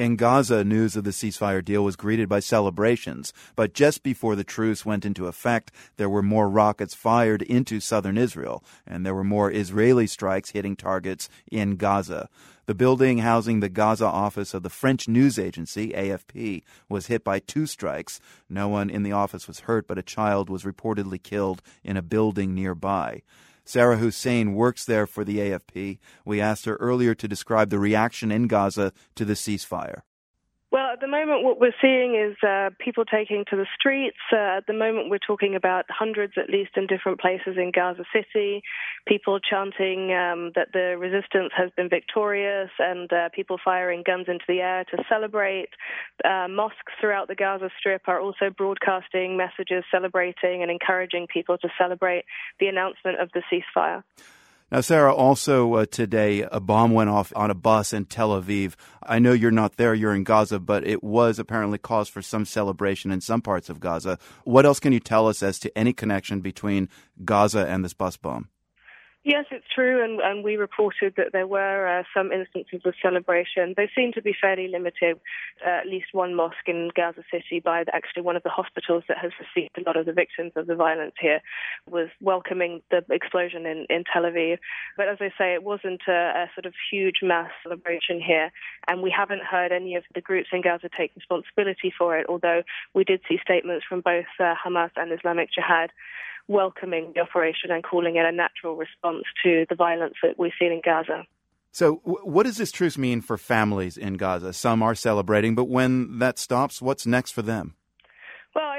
In Gaza, news of the ceasefire deal was greeted by celebrations, but just before the truce went into effect, there were more rockets fired into southern Israel, and there were more Israeli strikes hitting targets in Gaza. The building housing the Gaza office of the French news agency, AFP, was hit by two strikes. No one in the office was hurt, but a child was reportedly killed in a building nearby. Sarah Hussein works there for the AFP. We asked her earlier to describe the reaction in Gaza to the ceasefire. Well, at the moment, what we're seeing is uh, people taking to the streets. Uh, at the moment, we're talking about hundreds, at least, in different places in Gaza City. People chanting um, that the resistance has been victorious, and uh, people firing guns into the air to celebrate. Uh, mosques throughout the Gaza Strip are also broadcasting messages celebrating and encouraging people to celebrate the announcement of the ceasefire. Now, Sarah, also uh, today, a bomb went off on a bus in Tel Aviv. I know you're not there, you're in Gaza, but it was apparently cause for some celebration in some parts of Gaza. What else can you tell us as to any connection between Gaza and this bus bomb? Yes, it's true, and, and we reported that there were uh, some instances of celebration. They seem to be fairly limited. Uh, at least one mosque in Gaza City, by the, actually one of the hospitals that has received a lot of the victims of the violence here, was welcoming the explosion in, in Tel Aviv. But as I say, it wasn't a, a sort of huge mass celebration here, and we haven't heard any of the groups in Gaza take responsibility for it, although we did see statements from both uh, Hamas and Islamic Jihad welcoming the operation and calling it a natural response to the violence that we've seen in Gaza. So, what does this truce mean for families in Gaza? Some are celebrating, but when that stops, what's next for them?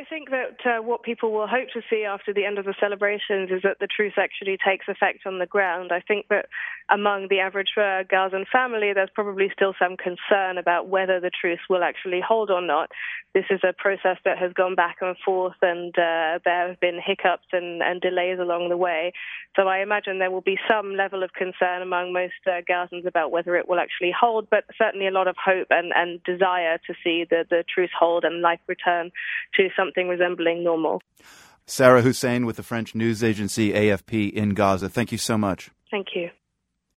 I think that uh, what people will hope to see after the end of the celebrations is that the truce actually takes effect on the ground. I think that among the average uh, Gazan family, there's probably still some concern about whether the truce will actually hold or not. This is a process that has gone back and forth, and uh, there have been hiccups and, and, delays along the way. So I imagine there will be some level of concern among most uh, Gazans about whether it will actually hold, but certainly a lot of hope and, and desire to see the, the truce hold and life return to something resembling normal. Sarah Hussein with the French news agency AFP in Gaza. Thank you so much. Thank you.